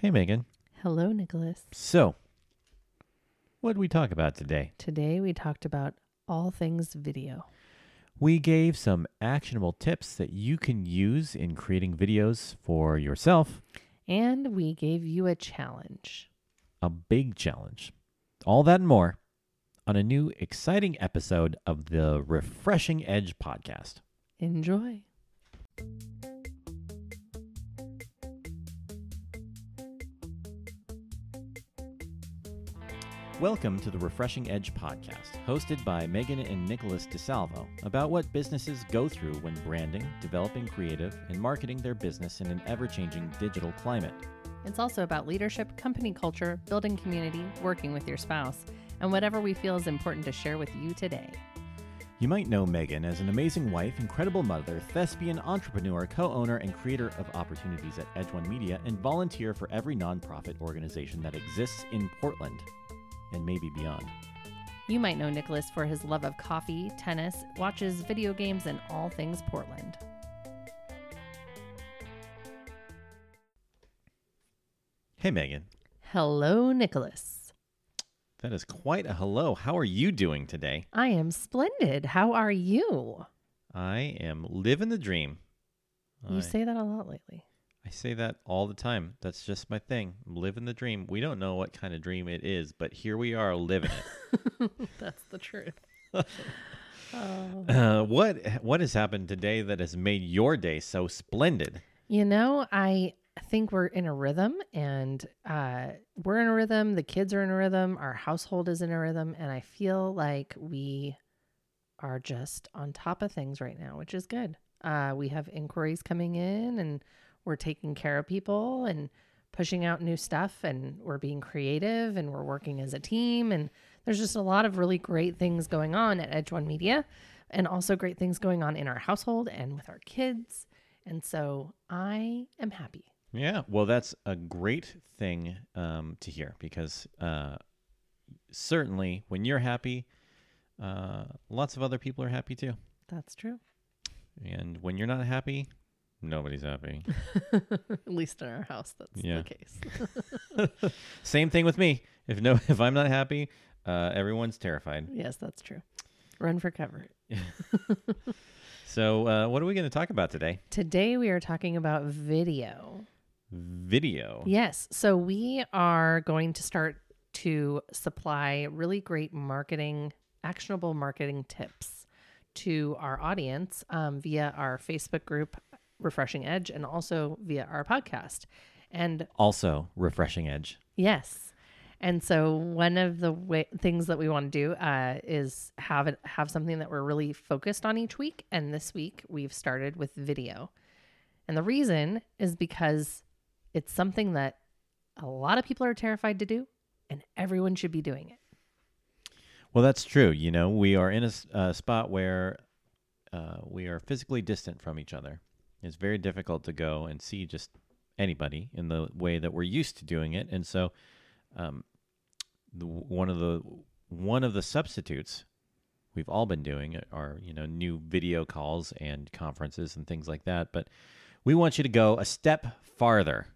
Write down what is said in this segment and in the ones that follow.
Hey, Megan. Hello, Nicholas. So, what did we talk about today? Today we talked about all things video. We gave some actionable tips that you can use in creating videos for yourself, And we gave you a challenge. a big challenge. All that and more on a new exciting episode of the Refreshing Edge podcast. Enjoy. Welcome to the Refreshing Edge podcast, hosted by Megan and Nicholas DeSalvo, about what businesses go through when branding, developing creative, and marketing their business in an ever changing digital climate. It's also about leadership, company culture, building community, working with your spouse, and whatever we feel is important to share with you today. You might know Megan as an amazing wife, incredible mother, thespian, entrepreneur, co owner, and creator of opportunities at Edge One Media, and volunteer for every nonprofit organization that exists in Portland and maybe beyond. You might know Nicholas for his love of coffee, tennis, watches video games, and all things Portland. Hey, Megan. Hello, Nicholas. That is quite a hello. How are you doing today? I am splendid. How are you? I am living the dream. You I- say that a lot lately. I say that all the time. That's just my thing. I'm living the dream. We don't know what kind of dream it is, but here we are living it. That's the truth. uh, what what has happened today that has made your day so splendid? You know, I think we're in a rhythm and uh, we're in a rhythm. The kids are in a rhythm. Our household is in a rhythm. And I feel like we are just on top of things right now, which is good. Uh, we have inquiries coming in and we're taking care of people and pushing out new stuff and we're being creative and we're working as a team. And there's just a lot of really great things going on at Edge One Media and also great things going on in our household and with our kids. And so I am happy. Yeah, well, that's a great thing um, to hear because uh, certainly when you're happy, uh, lots of other people are happy too. That's true. And when you're not happy, nobody's happy. At least in our house, that's Yeah. the case. Same thing with me. If no, if I'm not happy, uh, everyone's terrified. yes, that's true. Run for cover. So, uh, what are we going to talk about today? Today we are talking about video. Video. Yes. So we are going to start to supply really great marketing, actionable marketing tips to our audience um, via our Facebook group, Refreshing Edge, and also via our podcast. And Also, refreshing edge. Yes. And so one of the way, things that we want to do uh, is have it have something that we're really focused on each week. And this week we've started with video, and the reason is because it's something that a lot of people are terrified to do, and everyone should be doing it. Well, that's true. You know, we are in a spot where uh, we are physically distant from each other. It's very difficult to go and see just anybody in the way that we're used to doing it, and so um, the, one of the one of the substitutes we've all been doing are you know new video calls and conferences and things like that. But we want you to go a step farther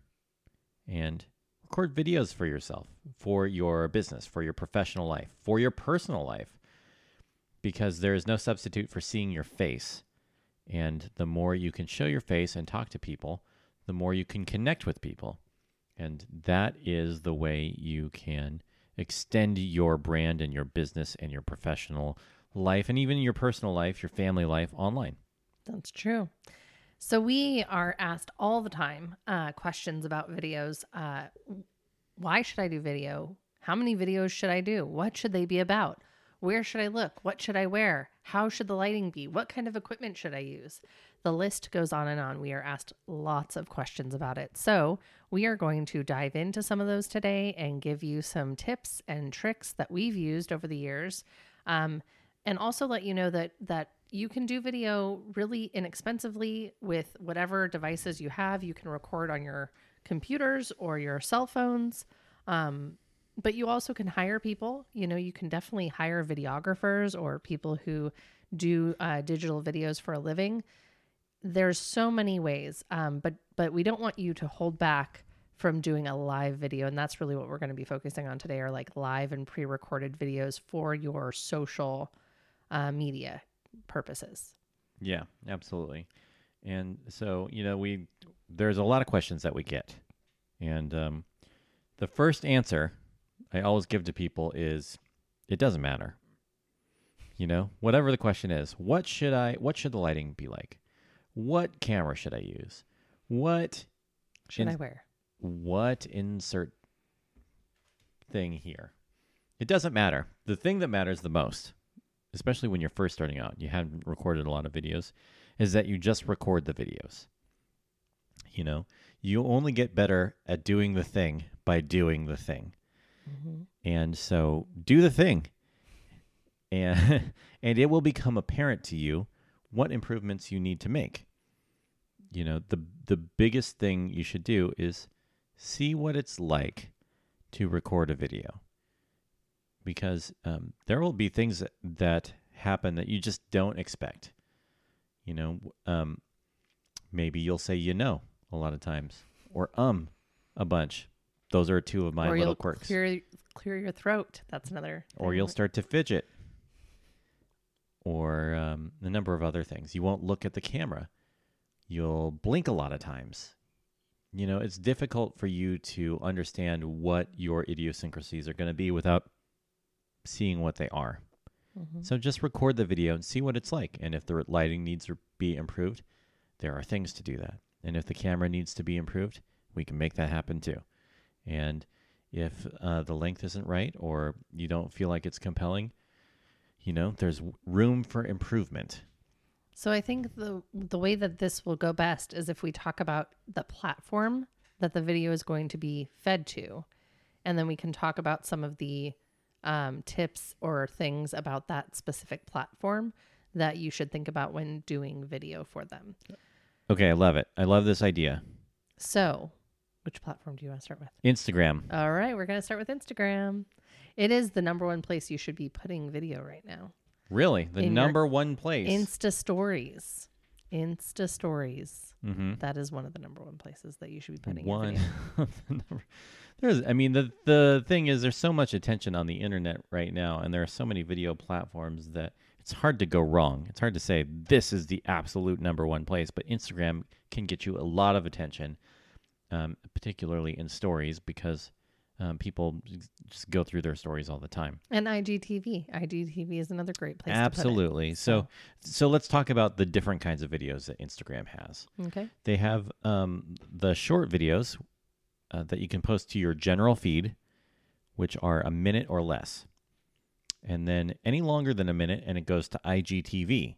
and record videos for yourself, for your business, for your professional life, for your personal life, because there is no substitute for seeing your face. And the more you can show your face and talk to people, the more you can connect with people. And that is the way you can extend your brand and your business and your professional life and even your personal life, your family life online. That's true. So we are asked all the time uh, questions about videos. Uh, why should I do video? How many videos should I do? What should they be about? Where should I look? What should I wear? How should the lighting be? What kind of equipment should I use? The list goes on and on. We are asked lots of questions about it. So, we are going to dive into some of those today and give you some tips and tricks that we've used over the years. Um, and also let you know that that you can do video really inexpensively with whatever devices you have. You can record on your computers or your cell phones. Um, but you also can hire people. You know, you can definitely hire videographers or people who do uh, digital videos for a living. There's so many ways, um, but but we don't want you to hold back from doing a live video. And that's really what we're going to be focusing on today are like live and pre recorded videos for your social uh, media purposes. Yeah, absolutely. And so, you know, we there's a lot of questions that we get. And um, the first answer I always give to people is it doesn't matter. You know, whatever the question is, what should I what should the lighting be like? What camera should I use? What Should In- I wear? what insert thing here? It doesn't matter. The thing that matters the most, especially when you're first starting out, you haven't recorded a lot of videos, is that you just record the videos. You know, you only get better at doing the thing by doing the thing. Mm-hmm. And so do the thing. And and it will become apparent to you what improvements you need to make. You know, the the biggest thing you should do is see what it's like to record a video. Because um, there will be things that, that happen that you just don't expect. You know, um, maybe you'll say you know a lot of times, or um a bunch. Those are two of my or little quirks. clear clear your throat. That's another. or you'll start to fidget, or um, a number of other things. You won't look at the camera. You'll blink a lot of times. You know, it's difficult for you to understand what your idiosyncrasies are going to be without seeing what they are. Mhm. So just record the video and see what it's like. And if the lighting needs to be improved, there are things to do that. And if the camera needs to be improved, we can make that happen too. And if uh, the length isn't right or you don't feel like it's compelling, you know, there's room for improvement. So I think the the way that this will go best is if we talk about the platform that the video is going to be fed to, and then we can talk about some of the um, tips or things about that specific platform that you should think about when doing video for them. Okay, I love it. I love this idea. So, which platform do you want to start with? Instagram. All right, we're going to start with Instagram. It is the number one place you should be putting video right now. Really? The In number one place. Insta stories. Insta stories. mm-hmm. That is one of the number one places that you should be putting one your video. of. There's, I mean, the the thing is, there's so much attention on the internet right now, and there are so many video platforms that it's hard to go wrong. It's hard to say this is the absolute number one place, but Instagram can get you a lot of attention, um, particularly in stories, because um, people just go through their stories all the time. And IGTV. IGTV is another great place Absolutely. So, so let's talk about the different kinds of videos that Instagram has. Okay. They have um, the short videos uh, that you can post to your general feed, which are a minute or less. And then any longer than a minute, and it goes to IGTV,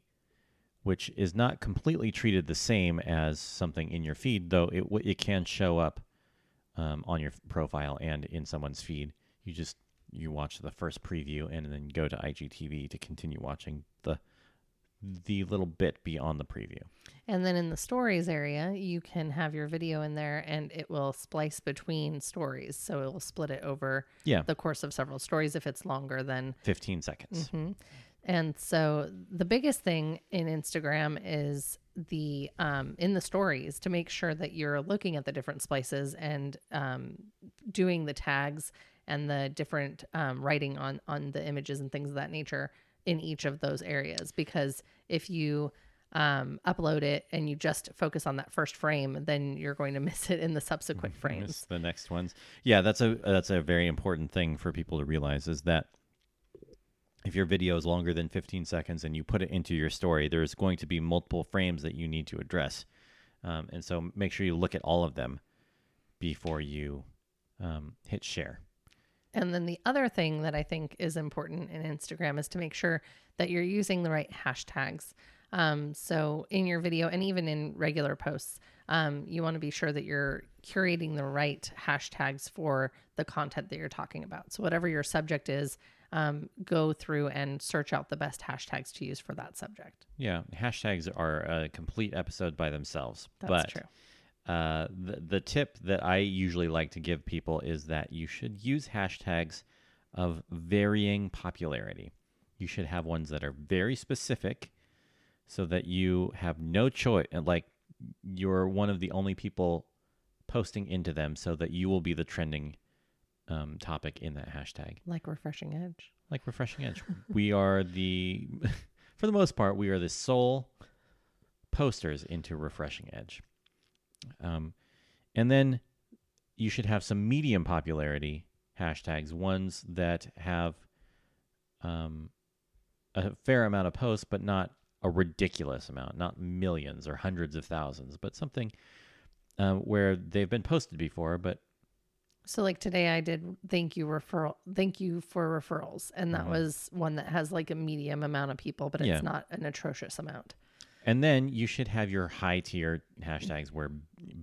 which is not completely treated the same as something in your feed, though it, w- it can show up um, on your profile and in someone's feed. You just you watch the first preview and then go to IGTV to continue watching the the little bit beyond the preview. And then in the stories area, you can have your video in there and it will splice between stories. So it will split it over Yeah, the course of several stories if it's longer than 15 seconds. hmm And so the biggest thing in Instagram is the um, in the stories to make sure that you're looking at the different splices and um, doing the tags and the different um, writing on on the images and things of that nature in each of those areas. Because if you um, upload it and you just focus on that first frame, then you're going to miss it in the subsequent frames. The next ones. Yeah, that's a that's a very important thing for people to realize is that if your video is longer than 15 seconds and you put it into your story, there's going to be multiple frames that you need to address, um, and so make sure you look at all of them before you um, hit share. And then the other thing that I think is important in Instagram is to make sure that you're using the right hashtags. Um, so in your video and even in regular posts, um, you want to be sure that you're curating the right hashtags for the content that you're talking about. So whatever your subject is, um, go through and search out the best hashtags to use for that subject. Yeah, hashtags are a complete episode by themselves. That's but true. Uh, the, the tip that I usually like to give people is that you should use hashtags of varying popularity. You should have ones that are very specific so that you have no choice. Like you're one of the only people posting into them so that you will be the trending um, topic in that hashtag. Like refreshing edge. Like refreshing edge. we are the, for the most part, we are the sole posters into refreshing edge. Um, and then you should have some medium popularity hashtags, ones that have um, a fair amount of posts, but not a ridiculous amount, not millions or hundreds of thousands, but something uh, where they've been posted before, but So like today I did thank you referral thank you for referrals and that Mhm. was one that has like a medium amount of people but it's Yeah. not an atrocious amount. and then you should have your high tier hashtags where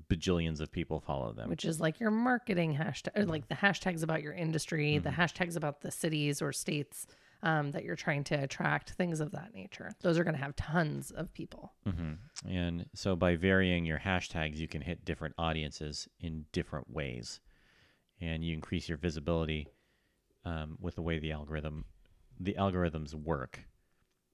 bajillions of people follow them. Which is like your marketing hashtag or like the hashtags about your industry, the hashtags about the cities or states um, that you're trying to attract, things of that nature. Those are going to have tons of people. hmm And so by varying your hashtags, you can hit different audiences in different ways, and you increase your visibility um, with the way the algorithm, the algorithms work.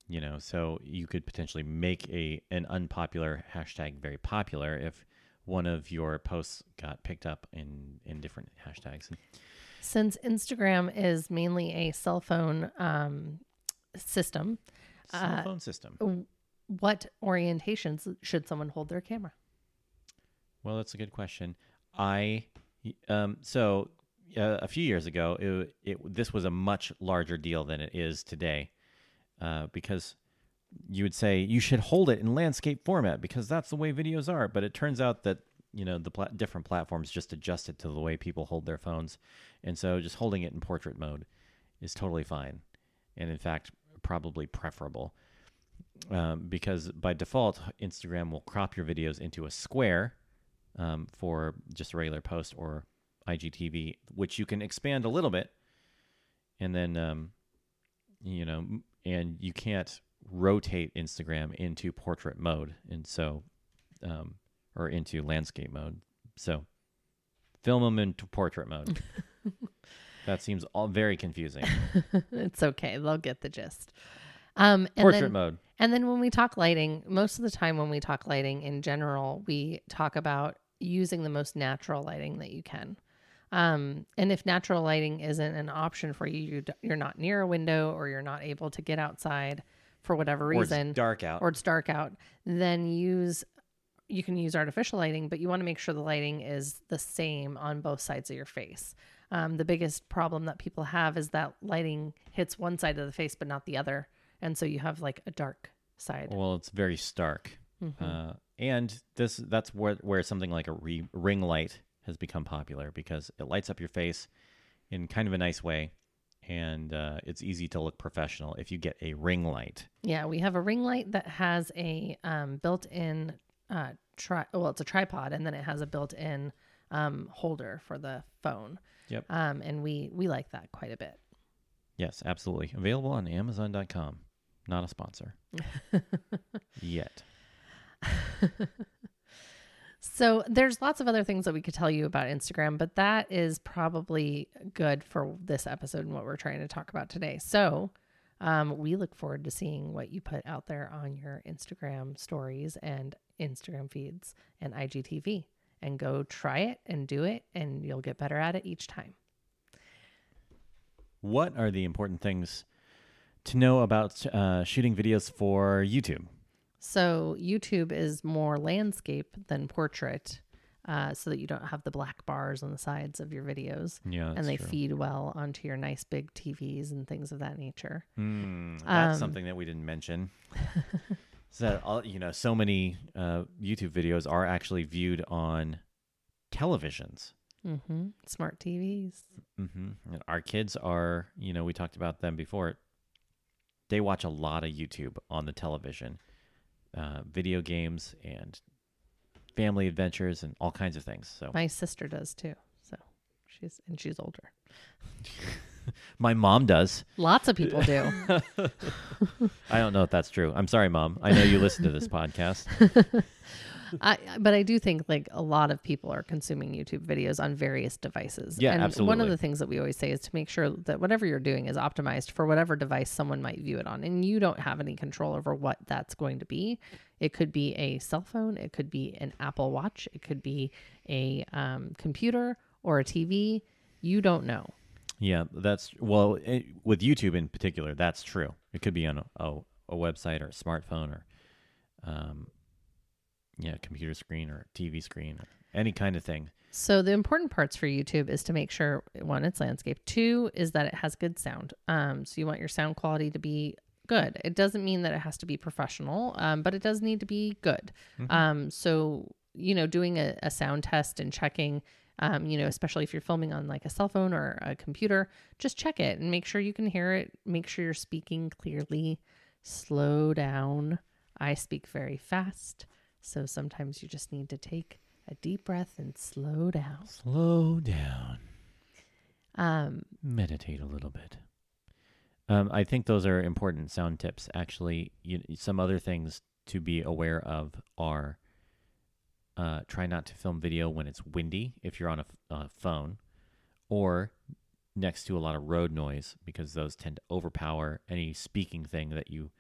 You know, so you could potentially make a an unpopular hashtag very popular if one of your posts got picked up in in different hashtags. Since Instagram is mainly a cell phone um, system, Cell Uh, phone system. what orientations should someone hold their camera? Well, that's a good question. I um so uh, a few years ago, it, it this was a much larger deal than it is today, uh, because you would say you should hold it in landscape format because that's the way videos are. But it turns out that you know the different platforms just adjust it to the way people hold their phones, and so just holding it in portrait mode is totally fine, and in fact probably preferable. Um, because by default, Instagram will crop your videos into a square, um, for just a regular post or IGTV, which you can expand a little bit, and then um, you know, and you can't rotate Instagram into portrait mode, and so um, or into landscape mode. So film them into portrait mode. that seems all very confusing. it's okay; they'll get the gist. Um, and portrait then, mode. And then when we talk lighting, most of the time when we talk lighting in general, we talk about using the most natural lighting that you can. Um, and if natural lighting isn't an option for you, you you're not near a window or you're not able to get outside for whatever Or it's reason, dark out. or it's dark out, then use you can use artificial lighting, but you want to make sure the lighting is the same on both sides of your face. Um, the biggest problem that people have is that lighting hits one side of the face but not the other, and so you have like a dark side. Well, it's very stark. Mhm. Uh, and this that's where where something like a re- ring light has become popular because it lights up your face in kind of a nice way, and uh, it's easy to look professional if you get a ring light. Yeah, we have a ring light that has a um, built-in uh, tri- well, it's a tripod, and then it has a built-in um, holder for the phone. Yep. Um, and we we like that quite a bit. Yes, absolutely. Available on Amazon.com. Not a sponsor yet. So there's lots of other things that we could tell you about Instagram, but that is probably good for this episode and what we're trying to talk about today. So um, we look forward to seeing what you put out there on your Instagram stories and Instagram feeds and IGTV. And go try it and do it, and you'll get better at it each time. What are the important things to know about uh, shooting videos for YouTube? So YouTube is more landscape than portrait, uh, so that you don't have the black bars on the sides of your videos. Yeah, and they feed well onto your nice big TVs and things of that nature. Mm, that's Um, something that we didn't mention. so that all, you know, so many uh, YouTube videos are actually viewed on televisions. Mm-hmm. Smart TVs. hmm And our kids are, you know, we talked about them before. They watch a lot of YouTube on the television, uh, video games and family adventures and all kinds of things. So My sister does too. So she's and she's older. my mom does. Lots of people do. I don't know if that's true. I'm sorry, mom. I know you listen to this podcast. I, but I do think like a lot of people are consuming YouTube videos on various devices. Yeah, and One of the things that we always say is to make sure that whatever you're doing is optimized for whatever device someone might view it on, and you don't have any control over what that's going to be. It could be a cell phone, it could be an Apple Watch, it could be a um, computer or a TV. You don't know. Yeah, that's well it, with YouTube in particular. That's true. It could be on a, a, a website or a smartphone or, um, yeah, computer screen or TV screen or any kind of thing. So the important parts for YouTube is to make sure one, it's landscape. Two is that it has good sound. Um, so you want your sound quality to be good. It doesn't mean that it has to be professional, um, but it does need to be good. Um, so you know, doing a, a sound test and checking. Um, you know, especially if you're filming on like a cell phone or a computer, just check it and make sure you can hear it. Make sure you're speaking clearly. Slow down. I speak very fast. So sometimes you just need to take a deep breath and slow down. Slow down. Um, meditate a little bit. Um, I think those are important sound tips. Actually, you, some other things to be aware of are uh, try not to film video when it's windy if you're on a phone or next to a lot of road noise because those tend to overpower any speaking thing that you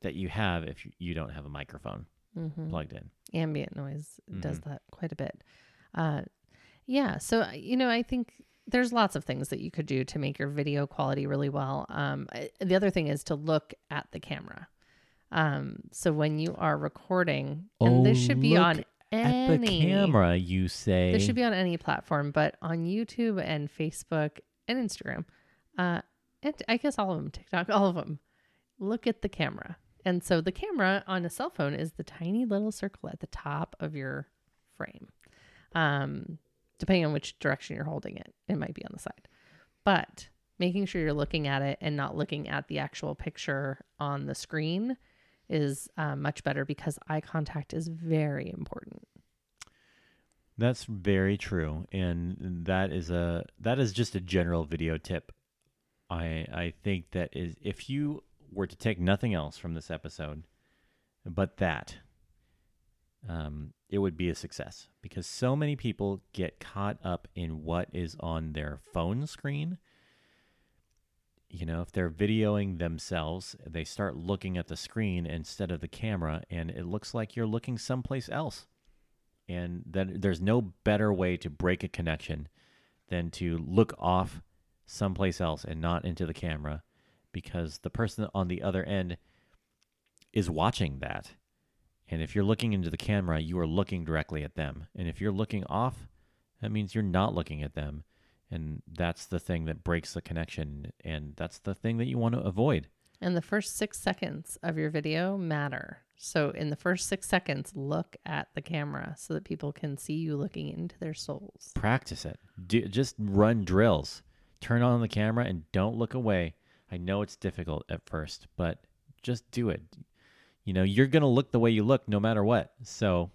that you have if you, you don't have a microphone mhm. plugged in. Ambient noise does Mhm. that quite a bit. Uh, yeah. So, uh, you know, I think there's lots of things that you could do to make your video quality really well. Um, I- the other thing is to look at the camera. Um, so when you are recording, and this Oh, should be on any the camera, you say. This should be on any platform, but on YouTube and Facebook and Instagram, uh, and I guess all of them, TikTok, all of them, look at the camera. And so the camera on a cell phone is the tiny little circle at the top of your frame. Um, depending on which direction you're holding it, it might be on the side. But making sure you're looking at it and not looking at the actual picture on the screen is uh, much better because eye contact is very important. That's very true, and that is a that is just a general video tip. I I think that is if you were to take nothing else from this episode, but that, um, it would be a success because so many people get caught up in what is on their phone screen. You know, if they're videoing themselves, they start looking at the screen instead of the camera, and it looks like you're looking someplace else and that there's no better way to break a connection than to look off someplace else and not into the camera because the person on the other end is watching that and if you're looking into the camera you are looking directly at them and if you're looking off that means you're not looking at them and that's the thing that breaks the connection and that's the thing that you want to avoid And the first six seconds of your video matter. So, in the first six seconds, look at the camera so that people can see you looking into their souls. practice it. Do, just run drills. Turn on the camera and don't look away. I know it's difficult at first, but just do it. You know, you're going to look the way you look no matter what. So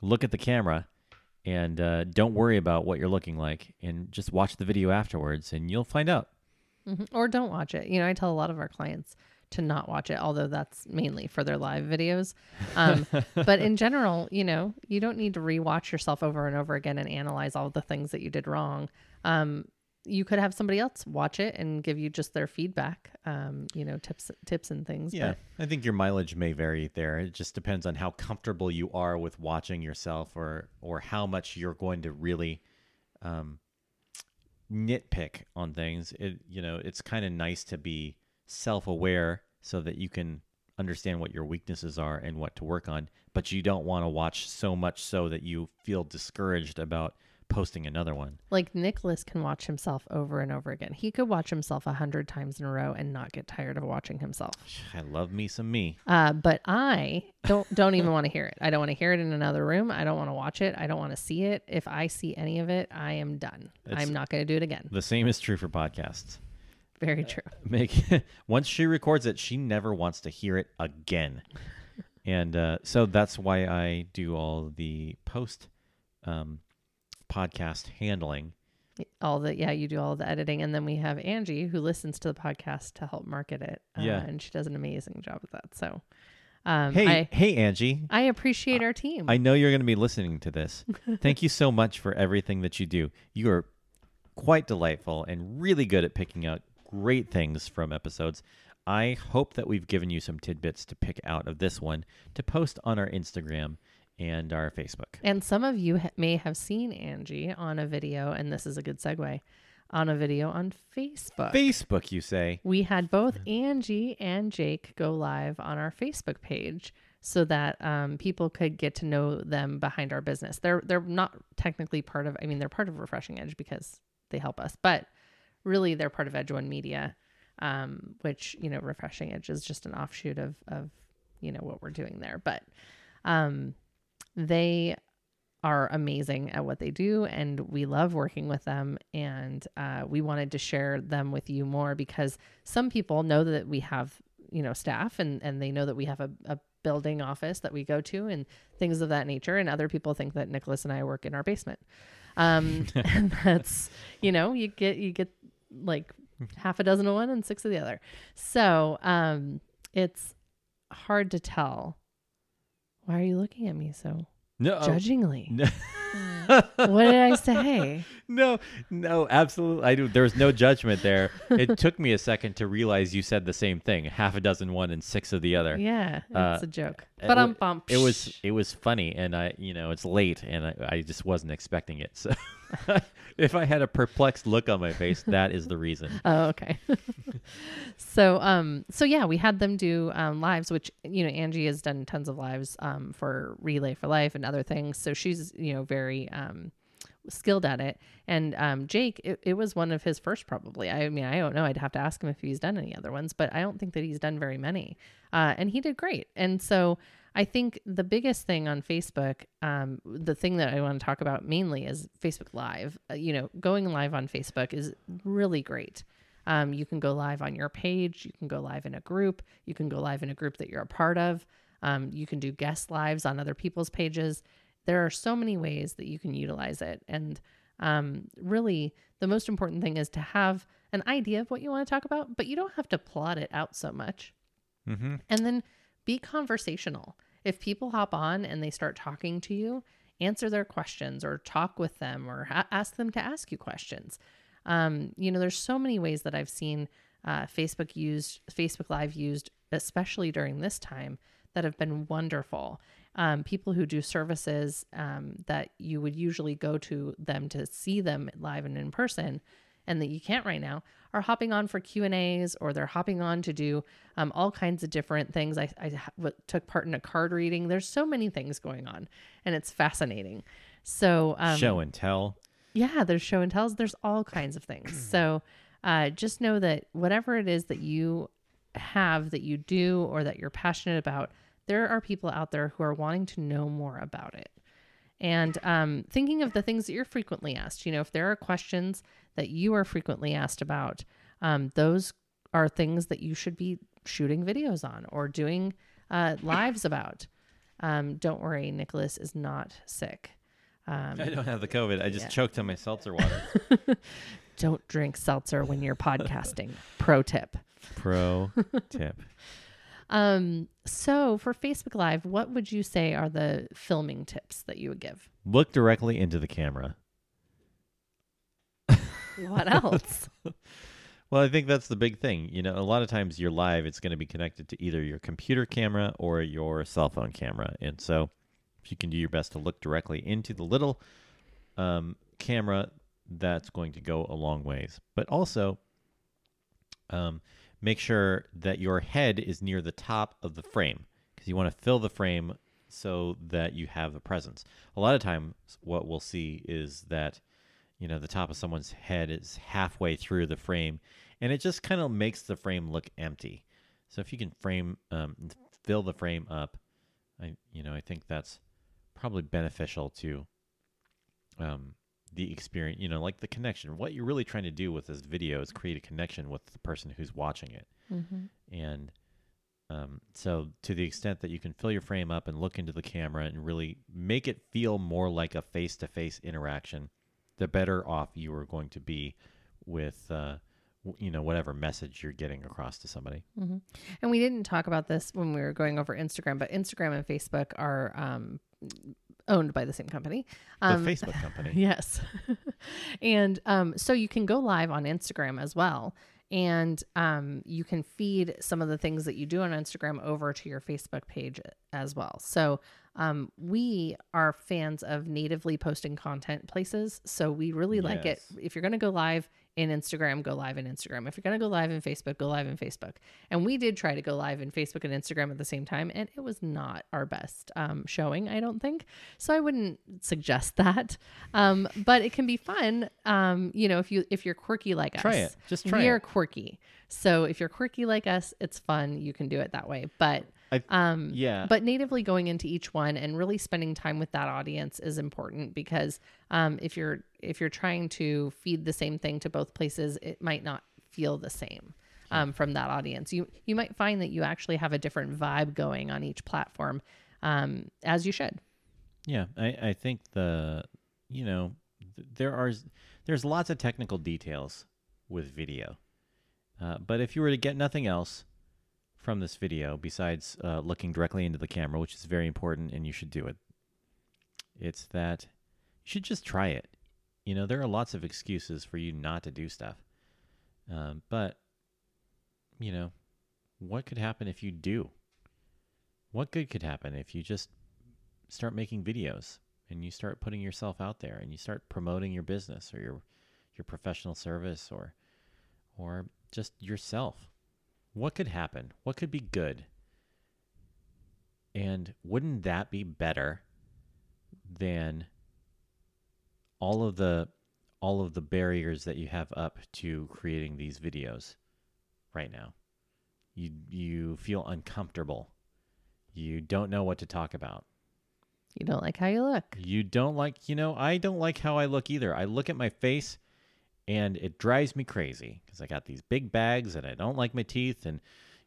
look at the camera and uh, don't worry about what you're looking like and just watch the video afterwards and you'll find out. Mhm. Or don't watch it. You know, I tell a lot of our clients to not watch it, although that's mainly for their live videos. Um, but in general, you know, you don't need to rewatch yourself over and over again and analyze all the things that you did wrong. Um, you could have somebody else watch it and give you just their feedback, um, you know, tips, tips and things. Yeah, I think your mileage may vary there. It just depends on how comfortable you are with watching yourself, or or how much you're going to really um, nitpick on things. It you know it's kind of nice to be self-aware so that you can understand what your weaknesses are and what to work on. But you don't want to watch so much so that you feel discouraged about posting another one. Like Nicholas can watch himself over and over again. He could watch himself a hundred times in a row and not get tired of watching himself. I love me some me. Uh, but I don't don't even want to hear it. I don't want to hear it in another room. I don't want to watch it. I don't want to see it. If I see any of it, I am done. It's- I'm not going to do it again. The same is true for podcasts. Very true. make once she records it she never wants to hear it again and uh, so that's why i do all the post um, podcast handling All the yeah, you do all the editing, and then we have Angie who listens to the podcast to help market it. Uh, Yeah. and she does an amazing job of that. So, um, hey I hey angie I appreciate our team. i know you're going to be listening to this thank you so much for everything that you do you are quite delightful and really good at picking out great things from episodes I hope that we've given you some tidbits to pick out of this one to post on our Instagram and our Facebook. And some of you ha- may have seen Angie on a video, and this is a good segue on a video on Facebook. Facebook, you say? we had both Angie and Jake go live on our Facebook page so that um, people could get to know them behind our business. They're they're not technically part of. I mean, they're part of Refreshing Edge because they help us, but really they're part of Edge One Media, um, which you know Refreshing Edge is just an offshoot of of you know what we're doing there. But um, they are amazing at what they do and we love working with them and uh, we wanted to share them with you more because some people know that we have you know staff and and they know that we have a, a building office that we go to and things of that nature and other people think that nicholas and i work in our basement. Um and that's you know you get you get like half a dozen of one and six of the other. So um it's hard to tell why are you looking at me so No, judgingly no, what did I say? no, no, absolutely. I do. There was no judgment there. it took me a second to realize you said the same thing. Half a dozen one and six of the other. Yeah, Uh, it's a joke. But I'm bump. It was it was funny, and I you know it's late, and I, I just wasn't expecting it. So if I had a perplexed look on my face, that is the reason. Oh, okay. so, um, so yeah, we had them do um, lives, which you know Angie has done tons of lives um, for Relay for Life and other things. So she's you know very um, skilled at it. And um, Jake, it, it was one of his first probably. I mean, I don't know. I'd have to ask him if he's done any other ones, but I don't think that he's done very many. Uh, and he did great. And so I think the biggest thing on Facebook, um, the thing that I want to talk about mainly is Facebook Live. Uh, you know, going live on Facebook is really great. Um, you can go live on your page. You can go live in a group. You can go live in a group that you're a part of. Um, you can do guest lives on other people's pages. There are so many ways that you can utilize it. And um, really, the most important thing is to have an idea of what you want to talk about, but you don't have to plot it out so much. Mm-hmm. And then be conversational. If people hop on and they start talking to you, answer their questions or talk with them or ha- ask them to ask you questions. Um, you know, there's so many ways that I've seen uh, Facebook used, Facebook Live used, especially during this time, that have been wonderful. Um, people who do services um, that you would usually go to them to see them live and in person, and that you can't right now, are hopping on for Q and A's or they're hopping on to do um, all kinds of different things. I, I ha- took part in a card reading. There's so many things going on, and it's fascinating. So um, Show and tell. yeah, there's show and tells. There's all kinds of things. So uh, just know that whatever it is that you have, that you do, or that you're passionate about, there are people out there who are wanting to know more about it. And um, thinking of the things that you're frequently asked, you know, if there are questions that you are frequently asked about, um, those are things that you should be shooting videos on or doing uh, lives about. Um, don't worry, Nicholas is not sick. Um, I don't have the COVID. I just yeah. choked on my seltzer water. don't drink seltzer when you're podcasting. Pro tip. Pro tip. Um, so for Facebook Live, what would you say are the filming tips that you would give? Look directly into the camera. What else? Well, I think that's the big thing. You know, a lot of times you're live, it's going to be connected to either your computer camera or your cell phone camera. And so if you can do your best to look directly into the little um, camera, that's going to go a long ways. But also, um, make sure that your head is near the top of the frame because you want to fill the frame so that you have a presence. A lot of times, what we'll see is that you know the top of someone's head is halfway through the frame, and it just kind of makes the frame look empty. So if you can frame um, fill the frame up, I you know I think that's probably beneficial to um, the experience. You know, like the connection. What you're really trying to do with this video is create a connection with the person who's watching it. mm-hmm. And um, so, to the extent that you can fill your frame up and look into the camera and really make it feel more like a face to face interaction, the better off you are going to be with, uh, you know, whatever message you're getting across to somebody. Mm-hmm. And we didn't talk about this when we were going over Instagram, but Instagram and Facebook are um, owned by the same company. Um, the Facebook company. Yes. and um, so you can go live on Instagram as well. and um, you can feed some of the things that you do on Instagram over to your Facebook page as well. So um, we are fans of natively posting content places. So we really like it. If you're going to go live in Instagram, go live in Instagram. If you're going to go live in Facebook, go live in Facebook. And we did try to go live in Facebook and Instagram at the same time, and it was not our best um, showing, I don't think. So I wouldn't suggest that. Um, but it can be fun. Um, you know, if you if you're quirky like Try us, it. Just try we are it. quirky. So if you're quirky like us, it's fun. You can do it that way. But I- um, Yeah. but natively going into each one and really spending time with that audience is important because um, if you're if you're trying to feed the same thing to both places, it might not feel the same um, from that audience. You you might find that you actually have a different vibe going on each platform, um, as you should. Yeah, I, I think the you know th- there are there's lots of technical details with video, uh, but if you were to get nothing else from this video besides uh, looking directly into the camera, which is very important and you should do it, it's that you should just try it. You know, there are lots of excuses for you not to do stuff, um, but you know, what could happen if you do? What good could happen if you just start making videos and you start putting yourself out there and you start promoting your business or your your professional service or or just yourself? What could happen? What could be good? And wouldn't that be better than all of the all of the barriers that you have up to creating these videos right now you you feel uncomfortable you don't know what to talk about You don't like how you look. you don't like, you know, I don't like how I look either. I look at my face and it drives me crazy because I got these big bags and I don't like my teeth. And,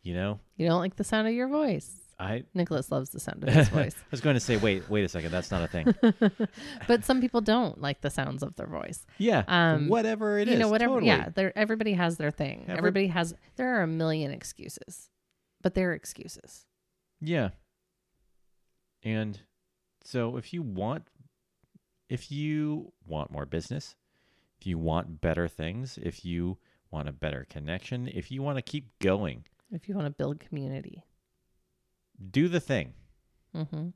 you know, You don't like the sound of your voice. I, Nicholas loves the sound of his voice, I was going to say, wait, wait a second. That's not a thing. but some people don't like the sounds of their voice. Yeah. Um, whatever it is. you know, whatever. totally. Yeah, there. Everybody has their thing. Every- everybody has. There are a million excuses, but they're excuses. Yeah. And so if you want if you want more business, if you want better things, if you want a better connection, if you want to keep going, If you want to build community. Do the thing. hmm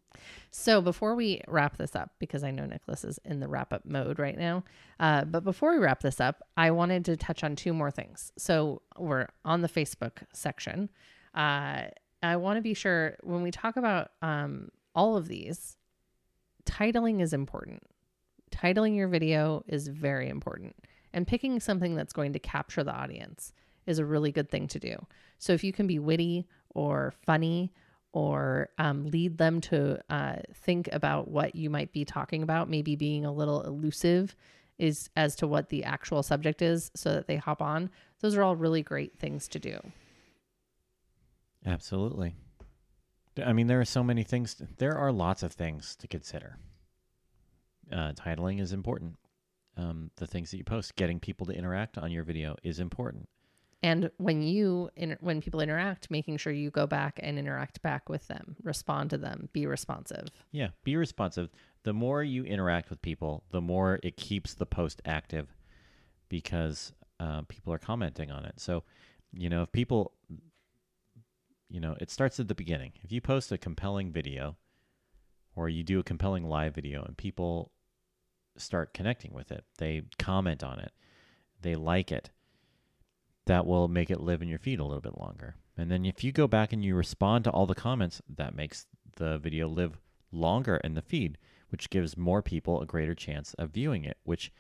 So before we wrap this up, because I know Nicholas is in the wrap up mode right now, uh, but before we wrap this up, I wanted to touch on two more things. So we're on the Facebook section. Uh, I want to be sure when we talk about um, all of these, titling is important. Titling your video is very important. And picking something that's going to capture the audience is a really good thing to do. So if you can be witty or funny or um, lead them to uh, think about what you might be talking about, maybe being a little elusive is as to what the actual subject is so that they hop on. Those are all really great things to do. Absolutely. I mean, there are so many things. To, there are lots of things to consider. Uh, titling is important. Um, the things that you post, getting people to interact on your video is important. And when you when people interact, making sure you go back and interact back with them, respond to them, be responsive. Yeah, be responsive. The more you interact with people, the more it keeps the post active because uh, people are commenting on it. So, you know, if people, you know, it starts at the beginning. If you post a compelling video or you do a compelling live video and people start connecting with it, they comment on it, they like it, that will make it live in your feed a little bit longer. And then if you go back and you respond to all the comments, that makes the video live longer in the feed, which gives more people a greater chance of viewing it, which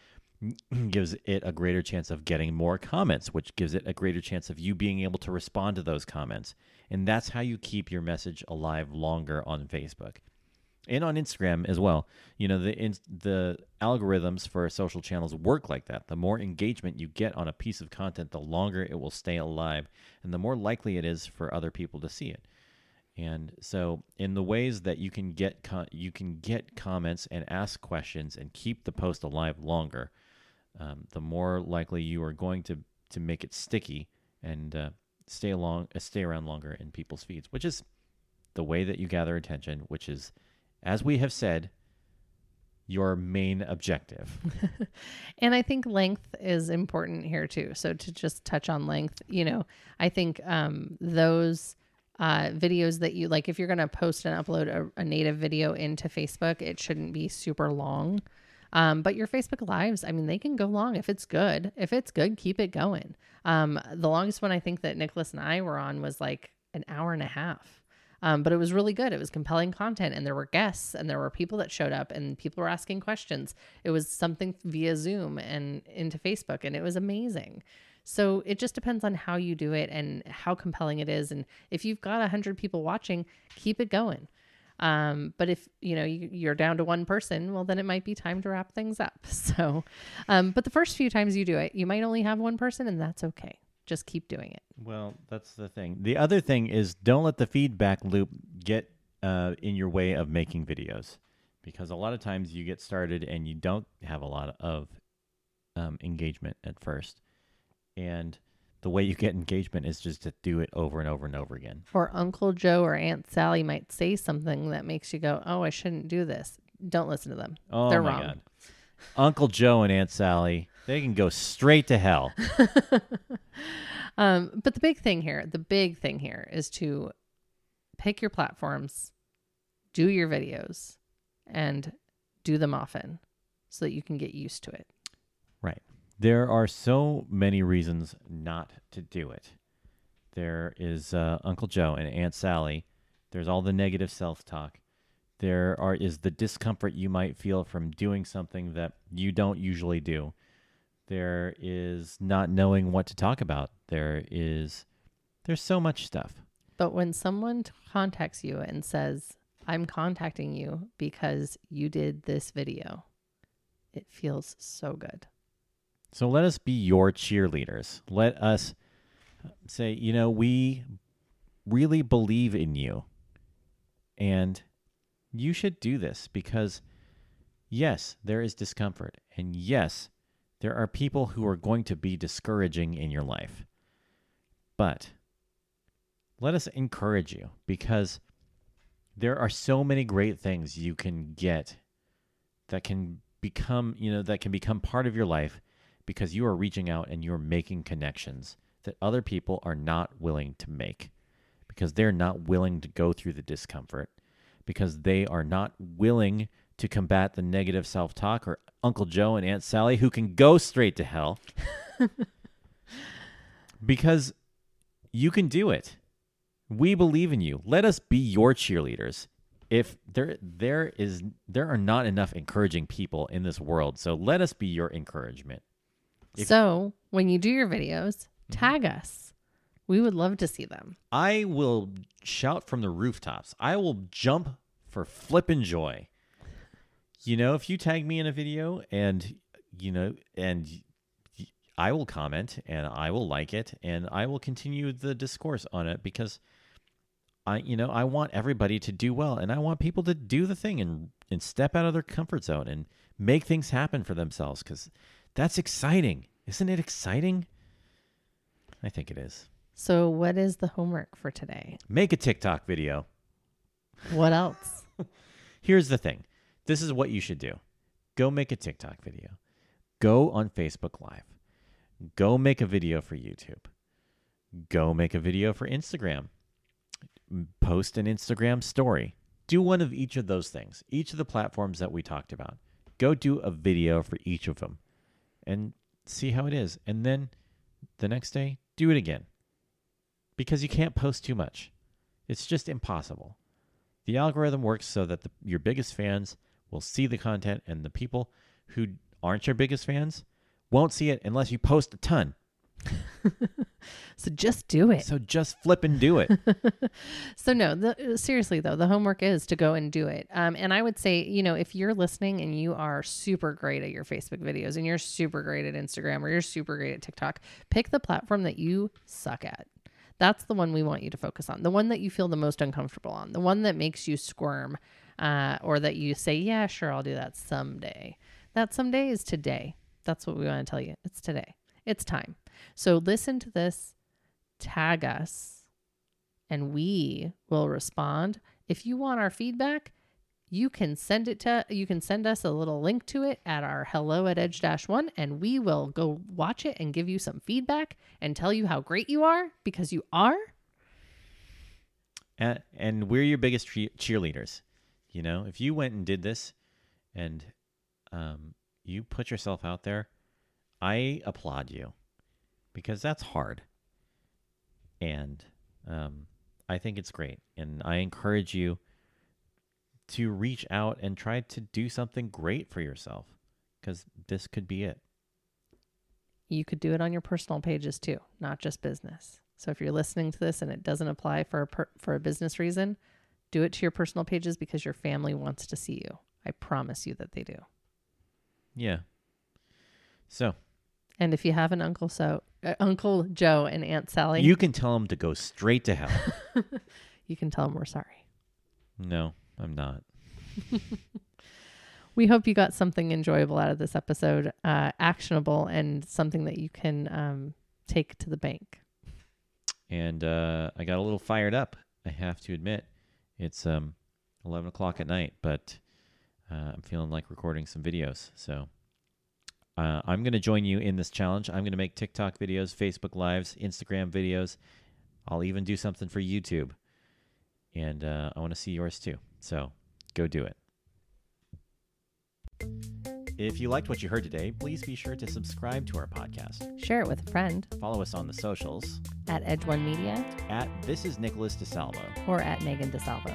gives it a greater chance of getting more comments, which gives it a greater chance of you being able to respond to those comments. And that's how you keep your message alive longer on Facebook and on Instagram as well. You know, the in, the algorithms for social channels work like that. The more engagement you get on a piece of content, the longer it will stay alive and the more likely it is for other people to see it. And so, in the ways that you can get you can get comments and ask questions and keep the post alive longer, um, the more likely you are going to to make it sticky and uh, stay along uh, stay around longer in people's feeds, which is the way that you gather attention. Which is, as we have said, your main objective. and I think length is important here too. So to just touch on length, you know, I think um, those uh, videos that you like, if you're going to post and upload a, a, native video into Facebook, it shouldn't be super long. Um, but your Facebook lives, I mean, they can go long if it's good. If it's good, keep it going. Um, the longest one I think that Nicholas and I were on was like an hour and a half. Um, but it was really good. It was compelling content, and there were guests, and there were people that showed up, and people were asking questions. It was something via Zoom and into Facebook, and it was amazing. So it just depends on how you do it and how compelling it is. And if you've got a hundred people watching, keep it going. Um, but if you know you, are down to one person, well, then it might be time to wrap things up. So, um, but the first few times you do it, you might only have one person, and that's okay just keep doing it. Well, that's the thing. The other thing is don't let the feedback loop get uh, in your way of making videos because a lot of times you get started and you don't have a lot of um, engagement at first. And the way you get engagement is just to do it over and over and over again. Or Uncle Joe or Aunt Sally might say something that makes you go, oh, I shouldn't do this. Don't listen to them. Oh, They're wrong. God. Uncle Joe and Aunt Sally, they can go straight to hell. um, but the big thing here, the big thing here is to pick your platforms, do your videos, and do them often so that you can get used to it. Right. There are so many reasons not to do it. There is uh, Uncle Joe and Aunt Sally. There's all the negative self talk. There are is the discomfort you might feel from doing something that you don't usually do. There is not knowing what to talk about. There is there's so much stuff. But when someone contacts you and says, "I'm contacting you because you did this video." It feels so good. So let us be your cheerleaders. Let us say, you know, we really believe in you. And you should do this because, yes, there is discomfort. And yes, there are people who are going to be discouraging in your life. But let us encourage you because there are so many great things you can get that can become, you know, that can become part of your life because you are reaching out and you're making connections that other people are not willing to make because they're not willing to go through the discomfort because they are not willing to combat the negative self talk or Uncle Joe and Aunt Sally who can go straight to hell. because you can do it. We believe in you. Let us be your cheerleaders. If there there is there are not enough encouraging people in this world, so let us be your encouragement. If, so, when you do your videos, mm-hmm. tag us. We would love to see them. I will shout from the rooftops. I will jump for flippin' joy. You know, if you tag me in a video and, you know, and I will comment and I will like it and I will continue the discourse on it because I, you know, I want everybody to do well and I want people to do the thing and, and step out of their comfort zone and make things happen for themselves because that's exciting. Isn't it exciting? I think it is. So, what is the homework for today? Make a TikTok video. What else? Here's the thing this is what you should do go make a TikTok video, go on Facebook Live, go make a video for YouTube, go make a video for Instagram, post an Instagram story. Do one of each of those things, each of the platforms that we talked about. Go do a video for each of them and see how it is. And then the next day, do it again because you can't post too much. It's just impossible. The algorithm works so that the, your biggest fans will see the content, and the people who aren't your biggest fans won't see it unless you post a ton. so just do it. So just flip and do it. so no, the, seriously though, the homework is to go and do it. Um, and I would say, you know, if you're listening and you are super great at your Facebook videos and you're super great at Instagram or you're super great at TikTok, pick the platform that you suck at. That's the one we want you to focus on. The one that you feel the most uncomfortable on. The one that makes you squirm, uh, or that you say, "Yeah, sure, I'll do that someday." That someday is today. That's what we want to tell you. It's today. It's time. So listen to this, tag us, and we will respond. If you want our feedback, you can send it to you can send us a little link to it at our hello at edge dash one and we will go watch it and give you some feedback and tell you how great you are because you are and, and we're your biggest cheerleaders. You know, if you went and did this, and um, you put yourself out there, I applaud you because that's hard. And um, I think it's great, and I encourage you to reach out and try to do something great for yourself because this could be it. you could do it on your personal pages too not just business so if you're listening to this and it doesn't apply for a per, for a business reason do it to your personal pages because your family wants to see you i promise you that they do Yeah. So and if you have an uncle so uh, uncle joe and aunt sally you can tell them to go straight to hell. you can tell them we're sorry no, I'm not. we hope you got something enjoyable out of this episode uh, actionable and something that you can um, take to the bank and uh, I got a little fired up. I have to admit, it's um, eleven o'clock at night, but uh, I'm feeling like recording some videos. So uh, I'm going to join you in this challenge. I'm going to make TikTok videos, Facebook lives, Instagram videos. I'll even do something for YouTube, and uh, I want to see yours too. So go do it. If you liked what you heard today, please be sure to subscribe to our podcast. share it with a friend Follow us on the socials at edge one media at This is Nicholas DeSalvo. or at megan desalvo